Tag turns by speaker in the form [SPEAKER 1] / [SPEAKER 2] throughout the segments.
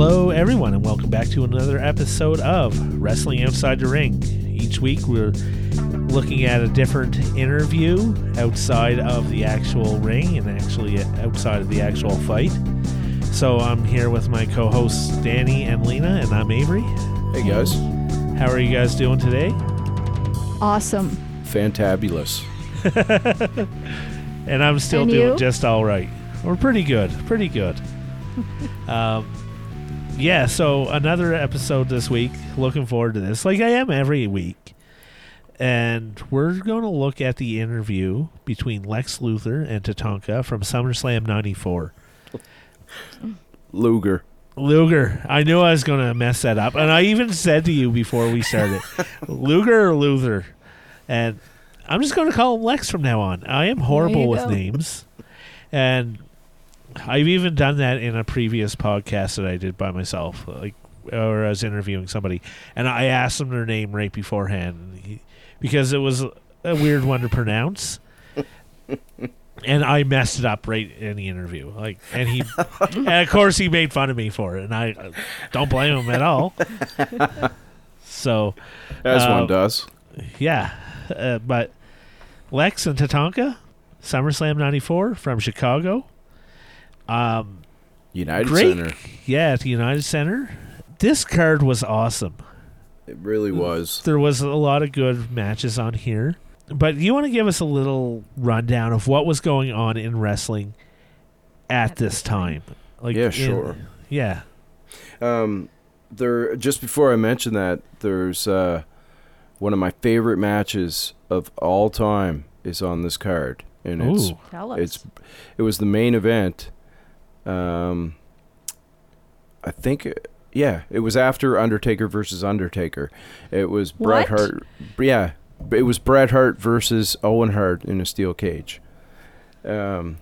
[SPEAKER 1] Hello, everyone, and welcome back to another episode of Wrestling Outside the Ring. Each week, we're looking at a different interview outside of the actual ring and actually outside of the actual fight. So, I'm here with my co hosts, Danny and Lena, and I'm Avery.
[SPEAKER 2] Hey guys,
[SPEAKER 1] How are you guys doing today?
[SPEAKER 3] Awesome.
[SPEAKER 2] fantabulous.
[SPEAKER 1] And I'm still
[SPEAKER 3] And
[SPEAKER 1] doing
[SPEAKER 3] you?
[SPEAKER 1] just all right. We're pretty good. Pretty good. um, yeah, so another episode this week. Looking forward to this, like I am every week. And we're going to look at the interview between Lex Luthor and Tatanka from SummerSlam 94.
[SPEAKER 2] Luger.
[SPEAKER 1] Luger. I knew I was going to mess that up. And I even said to you before we started Luger or Luther? And I'm just going to call him Lex from now on. I am horrible with
[SPEAKER 3] go.
[SPEAKER 1] names. And I've even done that in a previous podcast that I did by myself, like, or I was interviewing somebody. And I asked them their name right beforehand he- because it was a weird one to pronounce. And I messed it up right in the interview, like, and he, and of course he made fun of me for it, and I uh, don't blame him at all. So,
[SPEAKER 2] As
[SPEAKER 1] Uh,
[SPEAKER 2] one does.
[SPEAKER 1] yeah, uh, but Lex and Tatanka, SummerSlam '94 from Chicago. Um,
[SPEAKER 2] United
[SPEAKER 1] great.
[SPEAKER 2] Center.
[SPEAKER 1] yeah, at the United Center. This card was awesome.
[SPEAKER 2] It really was.
[SPEAKER 1] There was a lot of good matches on here, but you want to give us a little rundown of what was going on in wrestling at this time? Like,
[SPEAKER 2] Yeah,
[SPEAKER 1] in-
[SPEAKER 2] sure.
[SPEAKER 1] yeah.
[SPEAKER 2] Um, there. Just before I mention that, there's uh, one of my favorite matches of all time is on this card, and it's
[SPEAKER 1] Ooh.
[SPEAKER 3] Tell us.
[SPEAKER 2] it's it was the main event. Um, I think, yeah, it was after Undertaker versus Undertaker. It was Bret
[SPEAKER 3] What?
[SPEAKER 2] Hart. Yeah, it was Bret Hart versus Owen Hart in a steel cage. Um,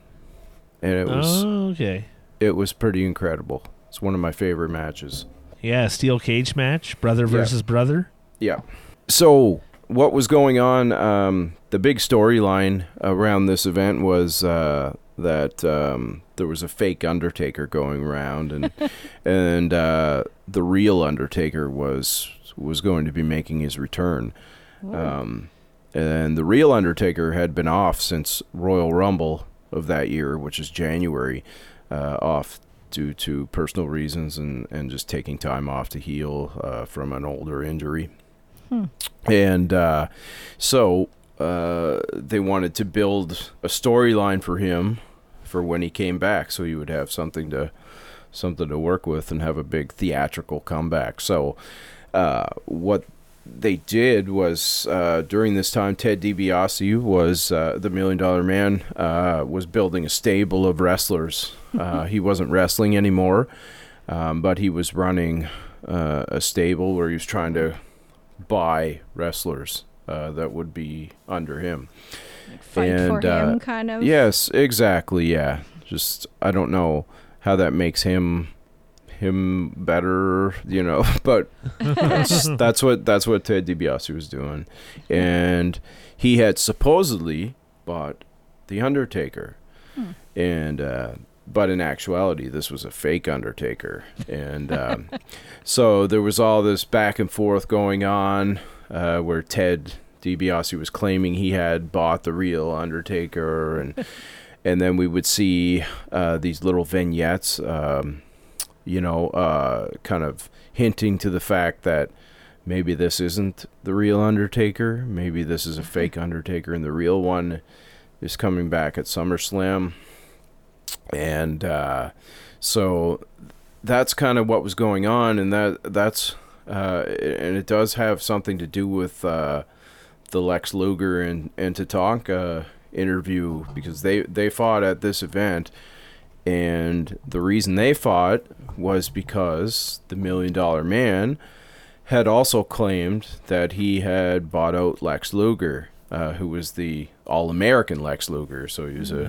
[SPEAKER 2] and it was
[SPEAKER 1] oh, okay.
[SPEAKER 2] it was pretty incredible. It's one of my favorite matches.
[SPEAKER 1] Yeah, steel cage match, brother
[SPEAKER 2] Yeah.
[SPEAKER 1] versus brother.
[SPEAKER 2] Yeah. So what was going on? Um, the big storyline around this event was uh, that um, there was a fake Undertaker going around, and and uh, the real Undertaker was was going to be making his return. Um, and the real Undertaker had been off since Royal Rumble of that year, which is January, uh, off due to personal reasons and, and just taking time off to heal uh, from an older injury. And uh, so uh, they wanted to build a storyline for him for when he came back, so he would have something to something to work with and have a big theatrical comeback. So uh, what they did was uh, during this time, Ted DiBiase was uh, the Million Dollar Man uh, was building a stable of wrestlers. Uh, he wasn't wrestling anymore, um, but he was running uh, a stable where he was trying to buy wrestlers uh, that would be under him.
[SPEAKER 3] Fight for
[SPEAKER 2] and, uh,
[SPEAKER 3] him, kind of.
[SPEAKER 2] Yes, exactly. Yeah, just I don't know how that makes him him better, you know, but that's, that's what that's what Ted DiBiase was doing, and he had supposedly bought the Undertaker, and uh, but in actuality, this was a fake Undertaker, and um, so there was all this back and forth going on uh, where Ted DiBiase was claiming he had bought the real Undertaker, and and then we would see uh, these little vignettes, um, you know, uh, kind of hinting to the fact that maybe this isn't the real Undertaker, maybe this is a fake Undertaker, and the real one is coming back at SummerSlam, and uh, so that's kind of what was going on, and that that's uh, and it does have something to do with uh, the Lex Luger and and Tatanka interview because they they fought at this event, and the reason they fought was because the Million Dollar Man had also claimed that he had bought out Lex Luger, uh, who was the All American Lex Luger, so he was a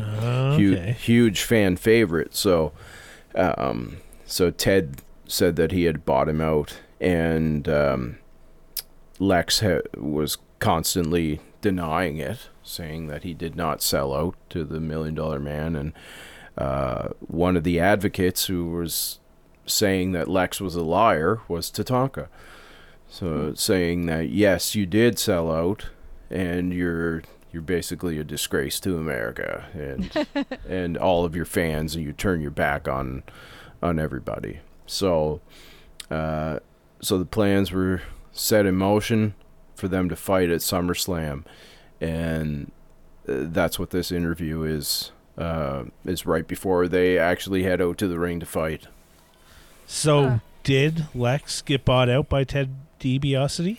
[SPEAKER 2] hu- huge fan favorite. So, um, so Ted said that he had bought him out, and um, Lex ha- was constantly denying it, saying that he did not sell out to the Million Dollar Man, and uh, one of the advocates who was saying that Lex was a liar was Tatanka. So saying that yes, you did sell out, and you're you're basically a disgrace to America and and all of your fans, and you turn your back on on everybody. So, uh, so the plans were set in motion for them to fight at SummerSlam, and uh, that's what this interview is. Uh, is right before they actually head out to the ring to fight.
[SPEAKER 1] So
[SPEAKER 3] Huh.
[SPEAKER 1] did Lex get bought out by Ted DiBiase?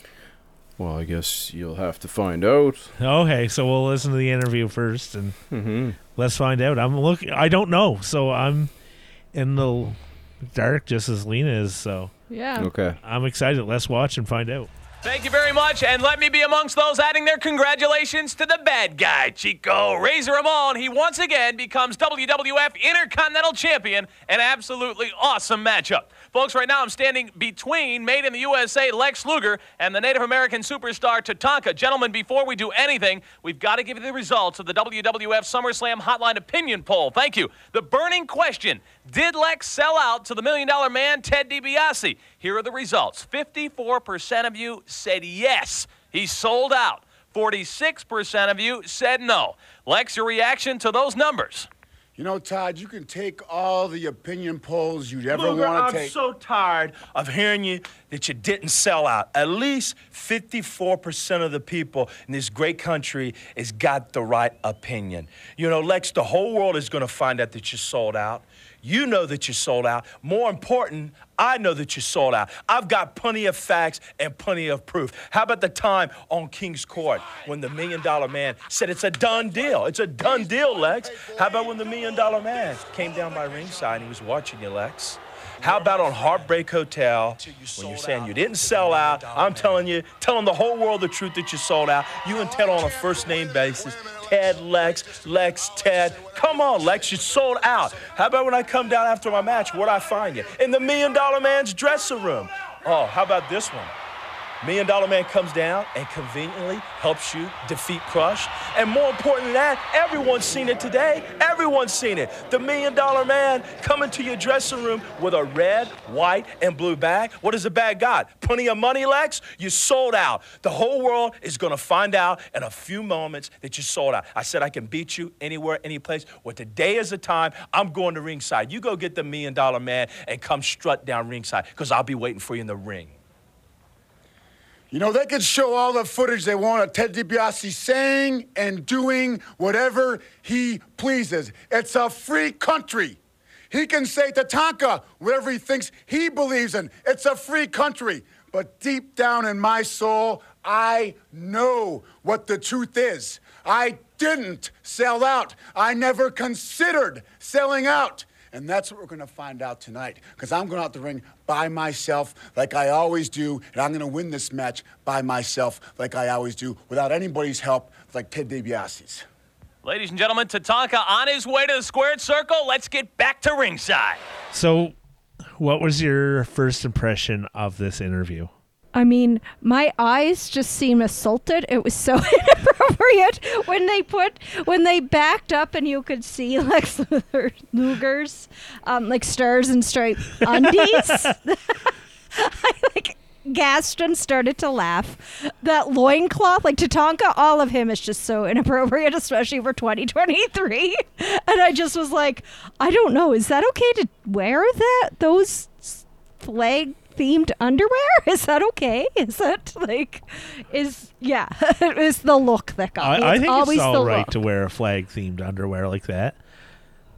[SPEAKER 2] Well, I guess you'll have to find out.
[SPEAKER 1] Okay, so we'll listen to the interview first and
[SPEAKER 2] Mm-hmm.
[SPEAKER 1] let's find out. I'm looking. I don't know, so I'm in the dark just as Lena is. So
[SPEAKER 3] Yeah.
[SPEAKER 2] Okay.
[SPEAKER 1] I'm excited. Let's watch and find out.
[SPEAKER 4] Thank you very much, and let me be amongst those adding their congratulations to the bad guy, Chico Razor Ramon. He once again becomes WWF Intercontinental Champion. An absolutely awesome matchup. Folks, right now I'm standing between Made in the USA Lex Luger and the Native American superstar Tatanka. Gentlemen, before we do anything, we've got to give you the results of the WWF SummerSlam Hotline Opinion Poll. Thank you. The burning question Did Lex sell out to the Million Dollar Man, Ted DiBiase? Here are the results 54% of you said yes, he sold out. 46% of you said no. Lex, your reaction to those numbers?
[SPEAKER 5] You know, Todd, you can take all the opinion polls you'd ever
[SPEAKER 6] Luger,
[SPEAKER 5] want
[SPEAKER 6] I'm so tired of hearing you that you didn't sell out. At least 54% of the people in this great country has got the right opinion. You know, Lex, the whole world is going to find out that you sold out. You know that you're sold out. More important, I know that you're sold out. I've got plenty of facts and plenty of proof. How about the time on King's Court when the Million Dollar Man said it's a done deal? It's a done deal, Lex. How about when the Million Dollar Man came down by ringside and he was watching you, Lex? How about on Heartbreak Hotel when you're saying you didn't sell out? I'm telling you, telling the whole world the truth that you sold out. You and Ted on a first name basis. Ted, Lex, Lex, Ted. Come on, Lex, you sold out. How about when I come down after my match? Where'd I find you? In the Million Dollar Man's dressing room. Oh, how about this one? Million Dollar Man comes down and conveniently helps you defeat Crush. And more important than that, everyone's seen it today. Everyone's seen it. The Million Dollar Man coming to your dressing room with a red, white, and blue bag. What does the bag got? Plenty of money, Lex? You sold out. The whole world is going to find out in a few moments that you sold out. I said I can beat you anywhere, any place. Well, today is the time. I'm going to ringside. You go get the Million Dollar Man and come strut down ringside because I'll be waiting for you in the ring.
[SPEAKER 5] You know, they can show all the footage they want of Ted DiBiase saying and doing whatever he pleases. It's a free country. He can say Tatanka whatever he thinks he believes in. It's a free country. But deep down in my soul, I know what the truth is. I didn't sell out. I never considered selling out. And that's what we're going to find out tonight. Because I'm going out the ring by myself, like I always do. And I'm going to win this match by myself, like I always do, without anybody's help, like Ted DiBiase's.
[SPEAKER 4] Ladies and gentlemen, Tatanka on his way to the squared circle. Let's get back to ringside.
[SPEAKER 1] So, what was your first impression of this interview?
[SPEAKER 3] I mean, my eyes just seem assaulted. It was so inappropriate when they put when they backed up and you could see Lex Luger's um, like stars and stripes undies. I like gasped and started to laugh. That loincloth, like Tatanka, all of him is just so inappropriate, especially for 2023. And I just was like, I don't know, is that okay to wear that? Those flag themed underwear? Is that okay? Is that like is yeah, it's the look that got me.
[SPEAKER 1] I, I
[SPEAKER 3] It's
[SPEAKER 1] think
[SPEAKER 3] always
[SPEAKER 1] it's all
[SPEAKER 3] the
[SPEAKER 1] right
[SPEAKER 3] look.
[SPEAKER 1] to wear a flag themed underwear like that.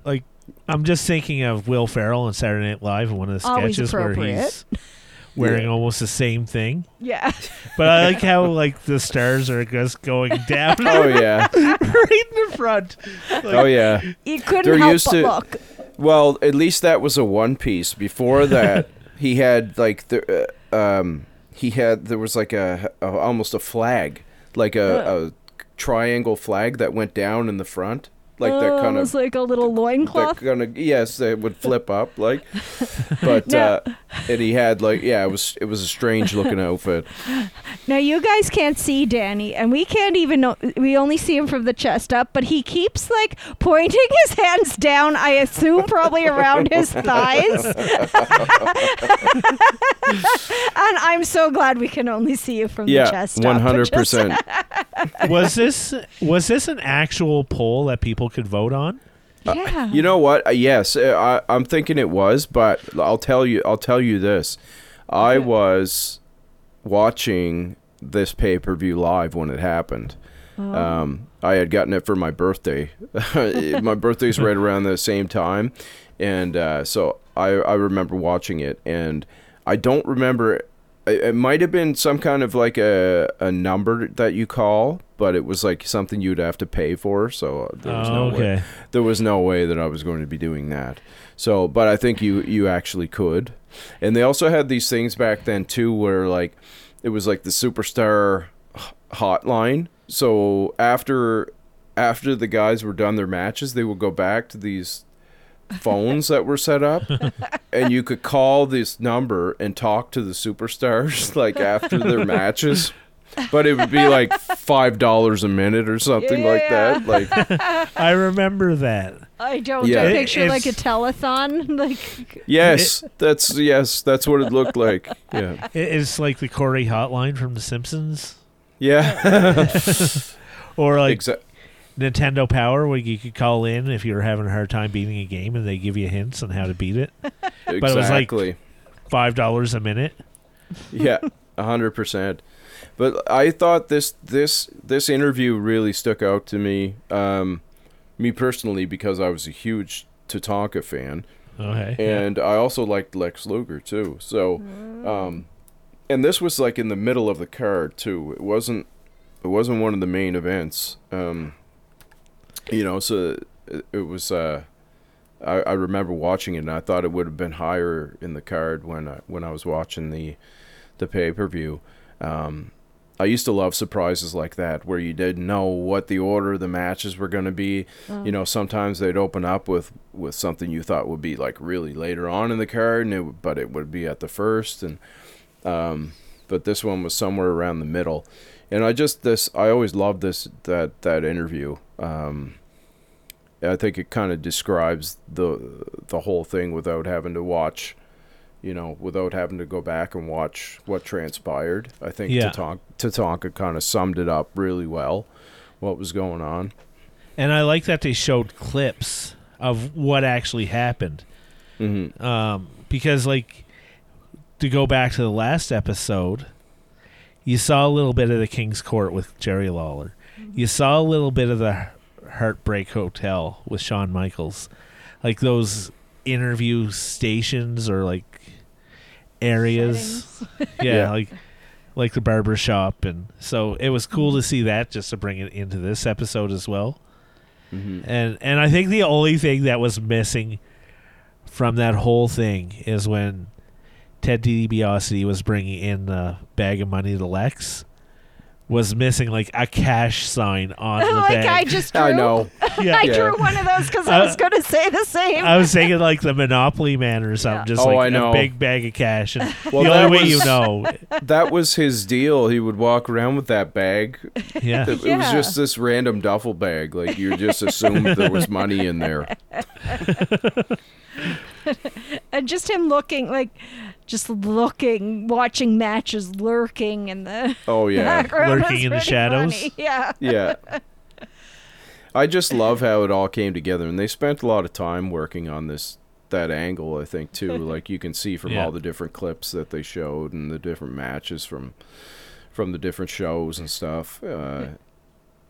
[SPEAKER 1] Like, I'm just thinking of Will Ferrell on Saturday Night Live in one of the
[SPEAKER 3] Always
[SPEAKER 1] sketches where he's wearing
[SPEAKER 2] Yeah.
[SPEAKER 1] almost the same thing.
[SPEAKER 3] Yeah.
[SPEAKER 1] But I like how like the stars are just going down
[SPEAKER 2] Oh yeah.
[SPEAKER 1] right in the front. Like,
[SPEAKER 2] Oh yeah.
[SPEAKER 3] You couldn't
[SPEAKER 2] They're
[SPEAKER 3] help
[SPEAKER 2] used
[SPEAKER 3] but
[SPEAKER 2] to-
[SPEAKER 3] look.
[SPEAKER 2] Well, at least that was a one piece. Before that, he had like the uh, um he had there was like a, a almost a flag, like a, a triangle flag that went down in the front, like that
[SPEAKER 3] Oh,
[SPEAKER 2] kind
[SPEAKER 3] it
[SPEAKER 2] of
[SPEAKER 3] was like a little
[SPEAKER 2] that
[SPEAKER 3] loincloth.
[SPEAKER 2] kind of yes, it would flip up like, but
[SPEAKER 3] No.
[SPEAKER 2] uh, and he had like yeah, it was it was a strange looking outfit.
[SPEAKER 3] Now you guys can't see Danny, and we can't even know. We only see him from the chest up, but he keeps like pointing his hands down. I assume probably around his thighs. and I'm so glad we can only see you from the
[SPEAKER 2] Yeah,
[SPEAKER 3] chest up.
[SPEAKER 2] one hundred percent.
[SPEAKER 1] was this was this an actual poll that people could vote on?
[SPEAKER 3] Yeah.
[SPEAKER 2] You know what? Uh, yes, uh, I, I'm thinking it was, but I'll tell you. I'll tell you this. I was watching this pay per view live when it happened. Um, I had gotten it for my birthday. my birthday's right around the same time, and uh, so I I remember watching it, and I don't remember. It, it might have been some kind of like a a number that you call, but it was like something you'd have to pay for. So there was
[SPEAKER 1] Oh,
[SPEAKER 2] no way there was no way that I was going to be doing that. So, but I think you you actually could. And they also had these things back then too, where like it was like the superstar hotline. So after after the guys were done their matches, they would go back to these phones that were set up and you could call this number and talk to the superstars like after their matches but it would be like five dollars a minute or something like
[SPEAKER 3] Yeah.
[SPEAKER 2] that like
[SPEAKER 1] I remember that.
[SPEAKER 3] I don't.
[SPEAKER 2] Yeah.
[SPEAKER 3] I
[SPEAKER 2] It-
[SPEAKER 3] picture like a telethon. Like
[SPEAKER 2] Yes, that's yes, that's what it looked like. Yeah,
[SPEAKER 1] It's like the Corey hotline from The Simpsons,
[SPEAKER 2] yeah,
[SPEAKER 1] or like
[SPEAKER 2] Exa-
[SPEAKER 1] Nintendo Power, where you could call in if you were having a hard time beating a game, and they give you hints on how to beat it. But it was like- Five dollars a minute.
[SPEAKER 2] yeah, a hundred percent. But I thought this this this interview really stuck out to me, um, me personally, because I was a huge Tatanka fan.
[SPEAKER 1] Okay.
[SPEAKER 2] and I also liked Lex Luger too. So, um, and this was like in the middle of the card too. It wasn't it wasn't one of the main events. Um, you know, so it, was. Uh, I, I remember watching it, and I thought it would have been higher in the card when I, when I was watching the the pay per view. Um, I used to love surprises like that where you didn't know what the order of the matches were going to be. You know, sometimes they'd open up with, with something you thought would be like really later on in the card, and it, but it would be at the first. And um, but this one was somewhere around the middle. And I just this I always love this that that interview. Um, I think it kind of describes the the whole thing without having to watch you know, without having to go back and watch what transpired. I think
[SPEAKER 1] Yeah.
[SPEAKER 2] Tatanka, Tatanka kind of summed it up really well, what was going on.
[SPEAKER 1] And I like that they showed clips of what actually happened.
[SPEAKER 2] hmm
[SPEAKER 1] Um, because, like, to go back to the last episode, you saw a little bit of the King's Court with Jerry Lawler. You saw a little bit of the Heartbreak Hotel with Shawn Michaels. Like those interview stations or like areas. yeah,
[SPEAKER 2] Yeah.
[SPEAKER 1] like like the barber shop and so it was cool to see that just to bring it into this episode as well.
[SPEAKER 2] hmm
[SPEAKER 1] And and I think the only thing that was missing from that whole thing is when Ted DiBiase was bringing in the bag of money to Lex was missing like a cash sign on the
[SPEAKER 3] like I just drew.
[SPEAKER 2] I know.
[SPEAKER 1] yeah.
[SPEAKER 3] I
[SPEAKER 2] Yeah.
[SPEAKER 3] drew one of those because I
[SPEAKER 1] Uh,
[SPEAKER 3] was going to say the same.
[SPEAKER 1] I was thinking like the Monopoly Man or something,
[SPEAKER 3] Yeah.
[SPEAKER 1] just
[SPEAKER 2] Oh,
[SPEAKER 1] like
[SPEAKER 2] I know.
[SPEAKER 1] a big bag of cash. And
[SPEAKER 2] Well,
[SPEAKER 1] the
[SPEAKER 2] that
[SPEAKER 1] only way you know,
[SPEAKER 2] That was his deal. He would walk around with that bag.
[SPEAKER 1] yeah,
[SPEAKER 2] It, it was just this random duffel bag. Like you just assumed there was money in there.
[SPEAKER 3] and just him looking like just looking watching matches lurking in the
[SPEAKER 2] Oh yeah.
[SPEAKER 3] background
[SPEAKER 1] Lurking in the shadows?
[SPEAKER 3] funny. yeah
[SPEAKER 2] yeah. I just love how it all came together, and they spent a lot of time working on this that angle. I think too, like you can see from
[SPEAKER 1] Yeah.
[SPEAKER 2] all the different clips that they showed and the different matches from from the different shows and stuff. Uh,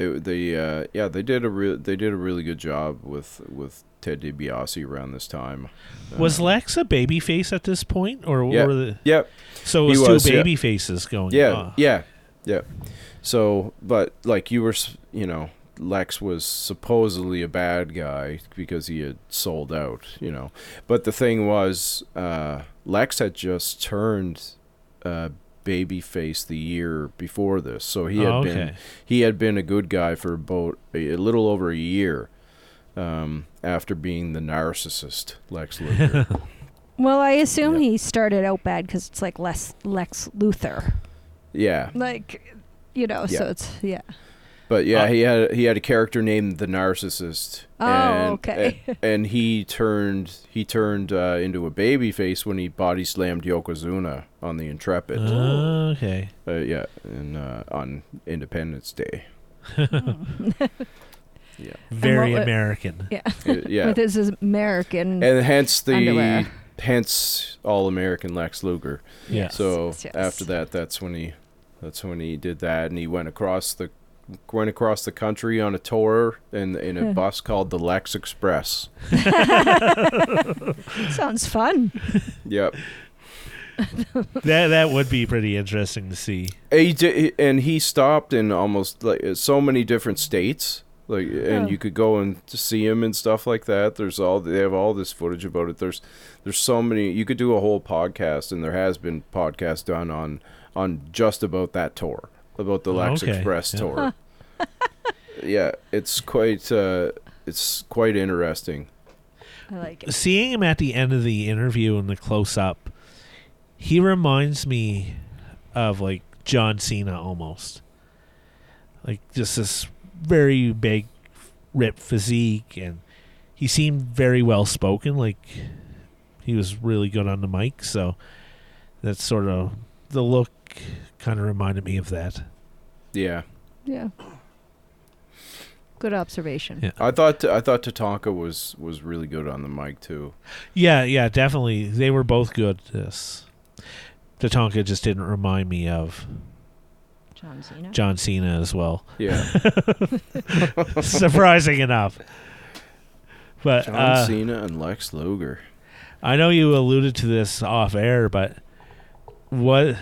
[SPEAKER 2] it, they uh, yeah they did a real they did a really good job with with Ted DiBiase around this time.
[SPEAKER 1] was
[SPEAKER 2] Uh,
[SPEAKER 1] Lex a baby face at this point, or
[SPEAKER 2] Yeah.
[SPEAKER 1] were the
[SPEAKER 2] yeah
[SPEAKER 1] so it was,
[SPEAKER 2] was,
[SPEAKER 1] two
[SPEAKER 2] yeah.
[SPEAKER 1] baby faces going?
[SPEAKER 2] Yeah,
[SPEAKER 1] on.
[SPEAKER 2] yeah, yeah. So, but like you were, you know, Lex was supposedly a bad guy because he had sold out, you know. But the thing was, uh, Lex had just turned uh, babyface the year before this, so he had
[SPEAKER 1] Oh,
[SPEAKER 2] been he had been a good guy for about a, a little over a year. um, after being the narcissist Lex Luthor.
[SPEAKER 3] Well, I assume
[SPEAKER 2] Yeah.
[SPEAKER 3] he started out bad because it's like less Lex Luthor.
[SPEAKER 2] yeah,
[SPEAKER 3] Like, you know, so it's yeah.
[SPEAKER 2] But yeah,
[SPEAKER 1] Uh,
[SPEAKER 2] he had he had a character named the narcissist.
[SPEAKER 3] Oh,
[SPEAKER 2] and,
[SPEAKER 3] okay.
[SPEAKER 2] And, and he turned he turned uh, into a baby face when he body slammed Yokozuna on the Intrepid.
[SPEAKER 1] okay.
[SPEAKER 2] Uh, yeah, and uh, on Independence Day. yeah,
[SPEAKER 1] Very
[SPEAKER 3] what-
[SPEAKER 1] American.
[SPEAKER 3] Yeah.
[SPEAKER 2] Uh, yeah,
[SPEAKER 3] With his American.
[SPEAKER 2] and hence the
[SPEAKER 3] Underwear.
[SPEAKER 2] hence all American Lex Luger.
[SPEAKER 1] Yeah.
[SPEAKER 2] So
[SPEAKER 3] yes, yes.
[SPEAKER 2] after that, that's when he that's when he did that, and he went across the went across the country on a tour in in a hmm. bus called the Lex Express.
[SPEAKER 3] Sounds fun.
[SPEAKER 2] Yep.
[SPEAKER 1] that that would be pretty interesting to see.
[SPEAKER 2] He did, and he stopped in almost like uh, so many different states. Like, and
[SPEAKER 3] Oh.
[SPEAKER 2] you could go and to see him and stuff like that. There's all they have all this footage about it. There's there's so many. You could do a whole podcast, and there has been podcasts done on on just about that tour, about the Lex
[SPEAKER 1] Okay,
[SPEAKER 2] Express
[SPEAKER 1] yeah.
[SPEAKER 2] tour. yeah, it's quite uh, it's quite interesting.
[SPEAKER 3] I like it.
[SPEAKER 1] Seeing him at the end of the interview in the close up, he reminds me of like John Cena almost. Like just this very big, ripped physique, and he seemed very well spoken. Like he was really good on the mic. So that's sort of the look. Kind of reminded me of that.
[SPEAKER 2] Yeah,
[SPEAKER 3] Yeah. Good observation.
[SPEAKER 1] Yeah.
[SPEAKER 2] I thought I thought Tatanka was was really good on the mic too.
[SPEAKER 1] Yeah, yeah, definitely. They were both good. Yes. Tatanka just didn't remind me of
[SPEAKER 3] John Cena.
[SPEAKER 1] John Cena as well.
[SPEAKER 2] Yeah,
[SPEAKER 1] Surprising enough. But
[SPEAKER 2] John
[SPEAKER 1] uh,
[SPEAKER 2] Cena and Lex Luger.
[SPEAKER 1] I know you alluded to this off air, but what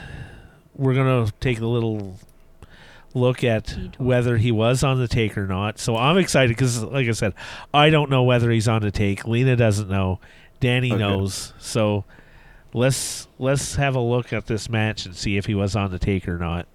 [SPEAKER 1] we're gonna take a little look at whether he was on the take or not. So I'm excited because, like I said, I don't know whether he's on the take. Lena doesn't know. Danny
[SPEAKER 2] Okay.
[SPEAKER 1] knows. So let's let's have a look at this match and see if he was on the take or not.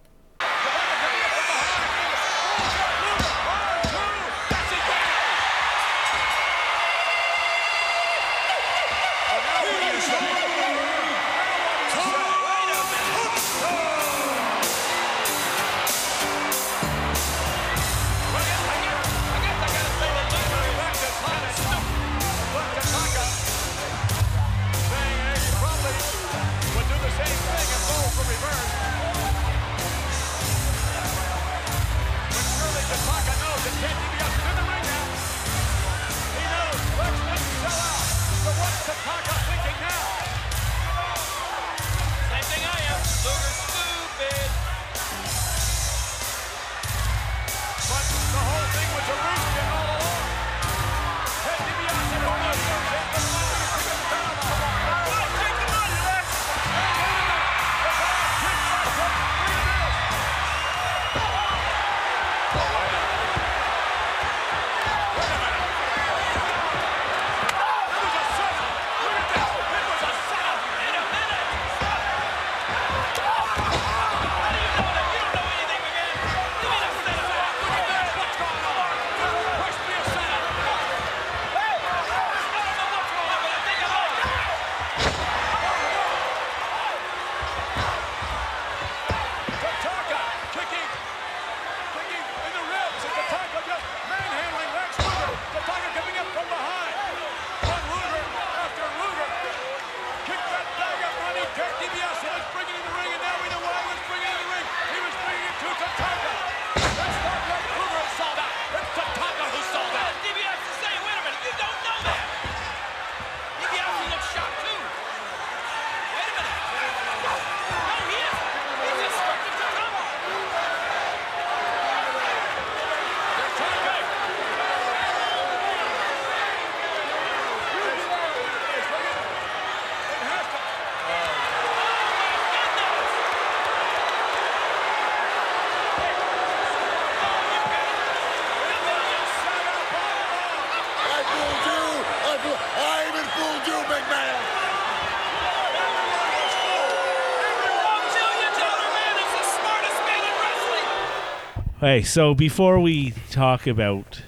[SPEAKER 4] Hey,
[SPEAKER 1] so before we talk about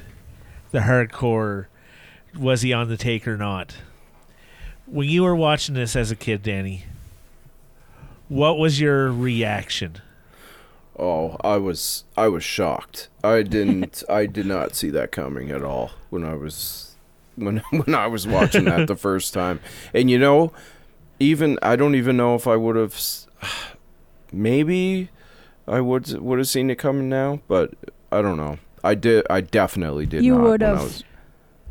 [SPEAKER 1] the hardcore was he on the take or not? When you were watching this as a kid, Danny, what was your reaction?
[SPEAKER 2] Oh, I was I was shocked. I didn't I did not see that coming at all when I was when when I was watching that the first time. And you know, even I don't even know if I would have maybe I would would have seen it coming now, but I don't know. I did I definitely did
[SPEAKER 3] You would have.
[SPEAKER 2] was-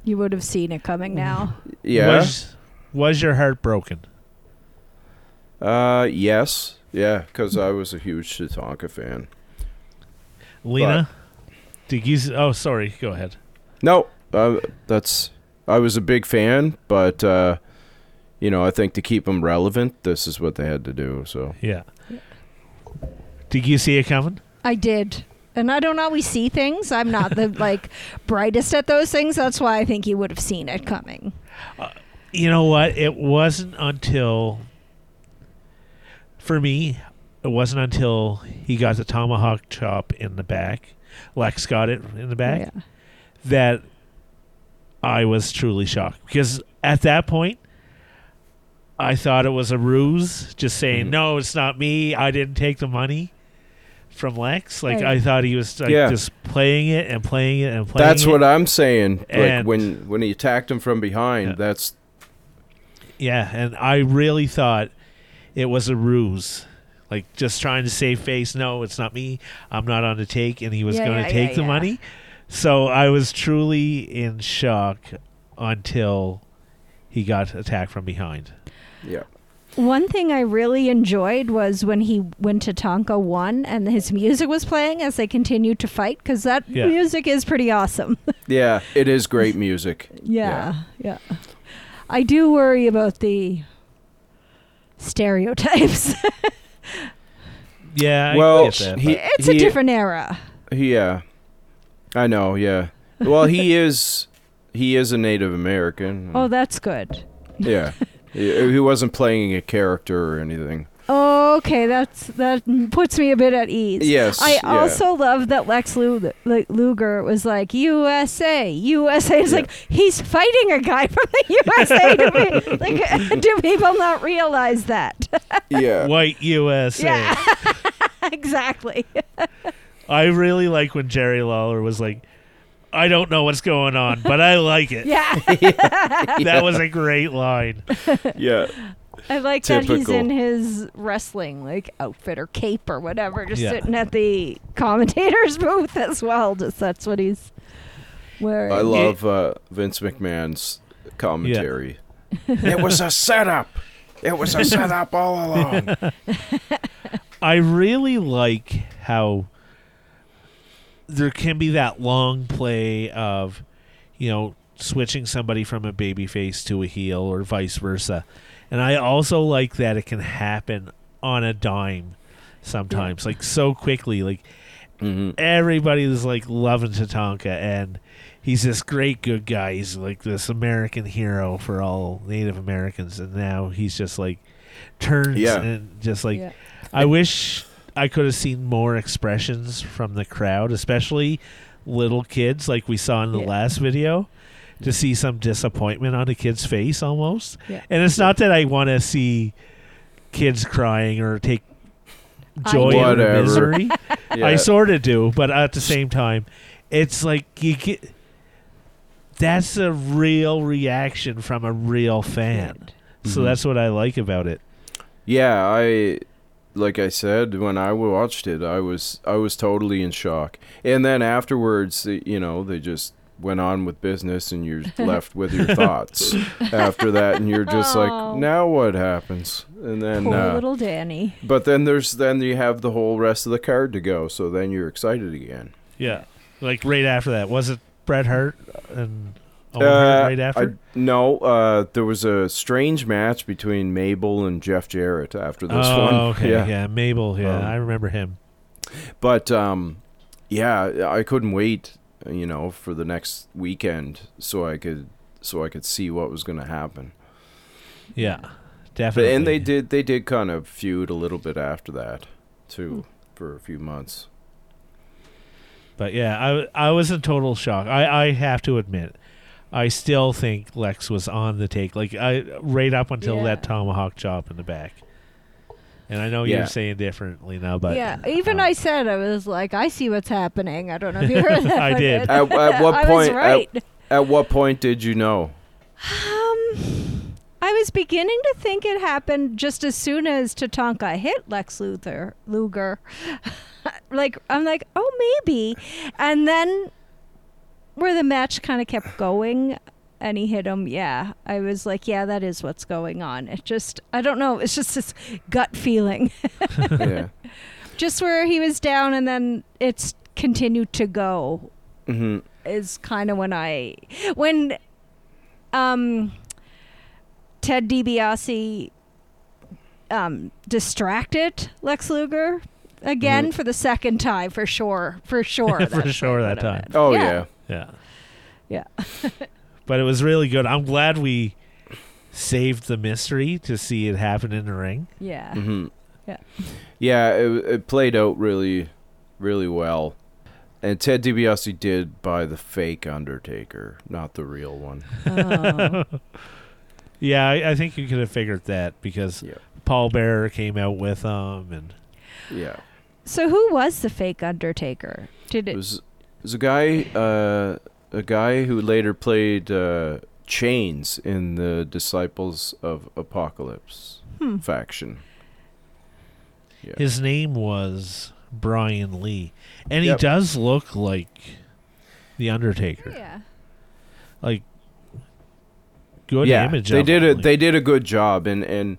[SPEAKER 3] You would have seen it coming now.
[SPEAKER 2] yeah.
[SPEAKER 1] Was, was your heart broken?
[SPEAKER 2] Uh yes. Yeah, cuz I was a huge Tatanka fan.
[SPEAKER 1] Lena? Did you? Oh, sorry. Go ahead.
[SPEAKER 2] No, uh, that's I was a big fan, but uh, you know, I think to keep them relevant, this is what they had to do. So
[SPEAKER 1] Yeah. Did you see it coming?
[SPEAKER 3] I did. And I don't always see things. I'm not the like brightest at those things. That's why I think you would have seen it coming.
[SPEAKER 1] You know what? It wasn't until, for me, it wasn't until he got the tomahawk chop in the back, Lex got it in the back,
[SPEAKER 3] Yeah.
[SPEAKER 1] that I was truly shocked. Because at that point, I thought it was a ruse, just saying,
[SPEAKER 2] Mhm.
[SPEAKER 1] no, it's not me. I didn't take the money from Lex. Like,
[SPEAKER 3] Right.
[SPEAKER 1] I thought he was like,
[SPEAKER 2] Yeah.
[SPEAKER 1] just playing it and playing it and playing
[SPEAKER 2] that's
[SPEAKER 1] it.
[SPEAKER 2] what I'm saying. Like
[SPEAKER 1] And-
[SPEAKER 2] when when he attacked him from behind,
[SPEAKER 1] Yeah.
[SPEAKER 2] that's
[SPEAKER 1] Yeah, and I really thought it was a ruse. Like just trying to save face. No, it's not me. I'm not on the take, and he was
[SPEAKER 3] Yeah,
[SPEAKER 1] going
[SPEAKER 3] yeah,
[SPEAKER 1] to take
[SPEAKER 3] yeah,
[SPEAKER 1] the
[SPEAKER 3] yeah.
[SPEAKER 1] money. So I was truly in shock until he got attacked from behind.
[SPEAKER 2] yeah.
[SPEAKER 3] One thing I really enjoyed was when he went to Tonka won and his music was playing as they continued to fight because that
[SPEAKER 1] Yeah.
[SPEAKER 3] music is pretty awesome.
[SPEAKER 2] Yeah, it is great music.
[SPEAKER 3] yeah, yeah, I do worry about the stereotypes.
[SPEAKER 1] Yeah, I
[SPEAKER 2] Well,
[SPEAKER 1] get that.
[SPEAKER 2] he-
[SPEAKER 1] but-
[SPEAKER 3] it's a different era.
[SPEAKER 2] Yeah. I know, yeah. Well, he is he is a Native American.
[SPEAKER 3] Oh, that's good.
[SPEAKER 2] yeah. he, he wasn't playing a character or anything.
[SPEAKER 3] Oh, okay, that's that puts me a bit at ease.
[SPEAKER 2] Yes,
[SPEAKER 3] I
[SPEAKER 2] yeah.
[SPEAKER 3] also love that Lex Lu- like, Luger was like USA, USA. It's
[SPEAKER 2] Yeah.
[SPEAKER 3] like he's fighting a guy from the USA. do, we, like, do people not realize that?
[SPEAKER 2] Yeah.
[SPEAKER 1] White USA.
[SPEAKER 3] yeah, exactly.
[SPEAKER 1] I really like when Jerry Lawler was like, "I don't know what's going on, but I like it."
[SPEAKER 3] Yeah,
[SPEAKER 1] That was a great line.
[SPEAKER 2] Yeah.
[SPEAKER 3] I like that he's
[SPEAKER 2] Typical.
[SPEAKER 3] in his wrestling like outfit or cape or whatever, just
[SPEAKER 1] Yeah.
[SPEAKER 3] sitting at the commentator's booth as well. Just that's what he's wearing.
[SPEAKER 2] I love uh, Vince McMahon's commentary. it was a setup. It was a setup all along.
[SPEAKER 1] I really like how there can be that long play of, you know, switching somebody from a baby face to a heel or vice versa. And I also like that it can happen on a dime sometimes, like so quickly. Like
[SPEAKER 2] hmm
[SPEAKER 1] everybody's like loving Tatanka and he's this great good guy. He's like this American hero for all Native Americans and now he's just like turns
[SPEAKER 2] Yeah.
[SPEAKER 1] and just like
[SPEAKER 3] Yeah.
[SPEAKER 1] I wish I could have seen more expressions from the crowd, especially little kids like we saw in the
[SPEAKER 3] Yeah.
[SPEAKER 1] last video. To see some disappointment on a kid's face almost.
[SPEAKER 3] Yeah.
[SPEAKER 1] And it's not that I want to see kids crying or take joy
[SPEAKER 3] do.
[SPEAKER 1] in the misery.
[SPEAKER 2] Yeah.
[SPEAKER 1] I sort of do, but at the same time, it's like you get. That's a real reaction from a real fan. So
[SPEAKER 2] Mhm.
[SPEAKER 1] that's what I like about it.
[SPEAKER 2] Yeah, I like I said when I watched it, I was I was totally in shock. And then afterwards, you know, they just went on with business and you're left with your thoughts after that and you're just
[SPEAKER 3] Oh.
[SPEAKER 2] like, now what happens? And then
[SPEAKER 3] Poor
[SPEAKER 2] uh,
[SPEAKER 3] little Danny.
[SPEAKER 2] but then there's then you have the whole rest of the card to go, so then you're excited again.
[SPEAKER 1] Yeah, like right after that, was it Bret Hart and
[SPEAKER 2] Uh,
[SPEAKER 1] right after?
[SPEAKER 2] I, no, uh, there was a strange match between Mabel and Jeff Jarrett after this
[SPEAKER 1] oh,
[SPEAKER 2] one.
[SPEAKER 1] okay, yeah. Mabel, yeah,
[SPEAKER 2] Um,
[SPEAKER 1] I remember him.
[SPEAKER 2] But um, yeah, I couldn't wait, you know, for the next weekend so I could so I could see what was going to happen.
[SPEAKER 1] Yeah,
[SPEAKER 2] But,
[SPEAKER 1] definitely.
[SPEAKER 2] and they did they did kind of feud a little bit after that too for a few months.
[SPEAKER 1] But yeah, I I was in total shock. I I have to admit, I still think Lex was on the take, like I right up until
[SPEAKER 3] Yeah.
[SPEAKER 1] that tomahawk chop in the back. And I know
[SPEAKER 2] Yeah.
[SPEAKER 1] you're saying differently now, but
[SPEAKER 3] yeah, even
[SPEAKER 1] uh,
[SPEAKER 3] I said I was like, I see what's happening. I don't know if you heard that.
[SPEAKER 1] I did.
[SPEAKER 2] At, at what
[SPEAKER 3] I
[SPEAKER 2] point?
[SPEAKER 3] was right.
[SPEAKER 2] At, at what point did you know?
[SPEAKER 3] Um, I was beginning to think it happened just as soon as Tatanka hit Lex Luthor, Luger. like I'm like, oh maybe, and then where the match kind of kept going, and he hit him. Yeah, I was like, yeah, that is what's going on. It just, I don't know. It's just this gut feeling,
[SPEAKER 2] yeah.
[SPEAKER 3] just where he was down, and then it's continued to go.
[SPEAKER 2] mm-hmm.
[SPEAKER 3] is kind of when I when um Ted DiBiase um distracted Lex Luger again
[SPEAKER 2] Mhm.
[SPEAKER 3] for the second time for sure for sure
[SPEAKER 1] For
[SPEAKER 3] that's
[SPEAKER 1] sure that time.
[SPEAKER 2] Oh yeah.
[SPEAKER 1] yeah,
[SPEAKER 3] yeah
[SPEAKER 1] but it was really good. I'm glad we saved the mystery to see it happen in the ring.
[SPEAKER 3] yeah
[SPEAKER 2] hmm
[SPEAKER 3] Yeah.
[SPEAKER 2] Yeah, it, it played out really, really well. And Ted DiBiase did buy the fake Undertaker, not the real one.
[SPEAKER 3] Oh.
[SPEAKER 1] Yeah, I, I think you could have figured that because
[SPEAKER 2] Yeah.
[SPEAKER 1] Paul Bearer came out with them, and
[SPEAKER 2] Yeah.
[SPEAKER 3] So who was the fake Undertaker did
[SPEAKER 2] It
[SPEAKER 3] it
[SPEAKER 2] was, it was a guy, uh, a guy who later played uh, Chains in the Disciples of Apocalypse
[SPEAKER 3] Hmm.
[SPEAKER 2] faction. Yeah.
[SPEAKER 1] his name was Brian Lee, and
[SPEAKER 2] Yep.
[SPEAKER 1] he does look like the Undertaker.
[SPEAKER 3] yeah
[SPEAKER 1] Like good
[SPEAKER 2] yeah,
[SPEAKER 1] image.
[SPEAKER 2] they
[SPEAKER 1] of
[SPEAKER 2] did
[SPEAKER 1] him,
[SPEAKER 2] it.
[SPEAKER 1] like-
[SPEAKER 2] They did a good job, and and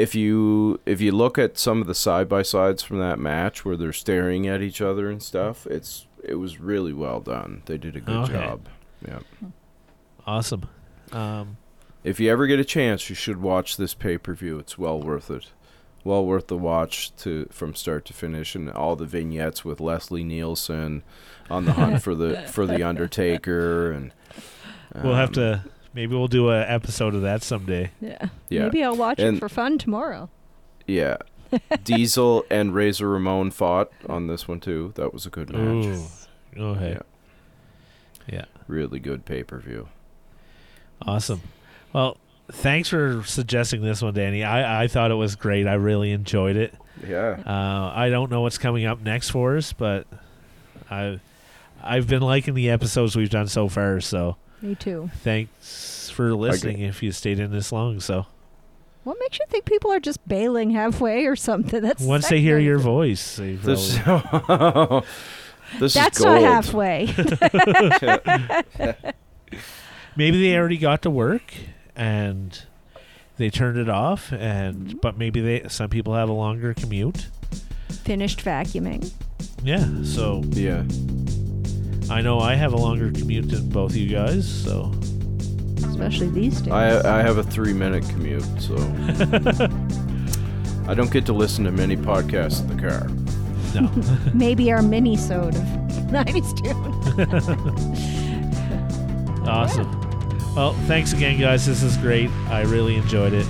[SPEAKER 2] if you if you look at some of the side by sides from that match where they're staring at each other and stuff, it's it was really well done. They did a good
[SPEAKER 1] Okay.
[SPEAKER 2] job. Yeah.
[SPEAKER 1] awesome. Um,
[SPEAKER 2] If you ever get a chance, you should watch this pay per view. It's well worth it. Well worth the watch to from start to finish, and all the vignettes with Leslie Nielsen on the hunt for the for the Undertaker, and
[SPEAKER 1] we'll have
[SPEAKER 2] um,
[SPEAKER 1] to. Maybe we'll do a episode of that someday.
[SPEAKER 3] yeah
[SPEAKER 2] Yeah.
[SPEAKER 3] maybe I'll watch
[SPEAKER 2] And-
[SPEAKER 3] it for fun tomorrow
[SPEAKER 2] Yeah. Diesel and Razor Ramon fought on this one too. That was a good match.
[SPEAKER 1] Ooh. Okay.
[SPEAKER 2] Yeah.
[SPEAKER 1] Yeah.
[SPEAKER 2] Really good pay per view.
[SPEAKER 1] Awesome. Well, thanks for suggesting this one, Danny. I, I thought it was great. I really enjoyed it.
[SPEAKER 2] Yeah.
[SPEAKER 1] Uh, I don't know what's coming up next for us, but I I've been liking the episodes we've done so far. So
[SPEAKER 3] me too
[SPEAKER 1] thanks for listening. If you stayed in this long, so
[SPEAKER 3] what makes you think people are just bailing halfway or something that's
[SPEAKER 1] once they hear your voice, they
[SPEAKER 2] This,
[SPEAKER 1] probably-
[SPEAKER 2] this
[SPEAKER 3] that's
[SPEAKER 2] is gold.
[SPEAKER 3] not halfway
[SPEAKER 1] maybe they already got to work and they turned it off. And mm-hmm. but maybe they some people have a longer commute.
[SPEAKER 3] finished vacuuming
[SPEAKER 1] Yeah. So
[SPEAKER 2] Yeah.
[SPEAKER 1] I know I have a longer commute than both you guys. So
[SPEAKER 3] especially these days.
[SPEAKER 2] I I have a three minute commute, so I don't get to listen to many podcasts in the car.
[SPEAKER 1] no.
[SPEAKER 3] Maybe our mini sode of 90s tune.
[SPEAKER 1] Awesome. Well, thanks again, guys. This is great. I really enjoyed it.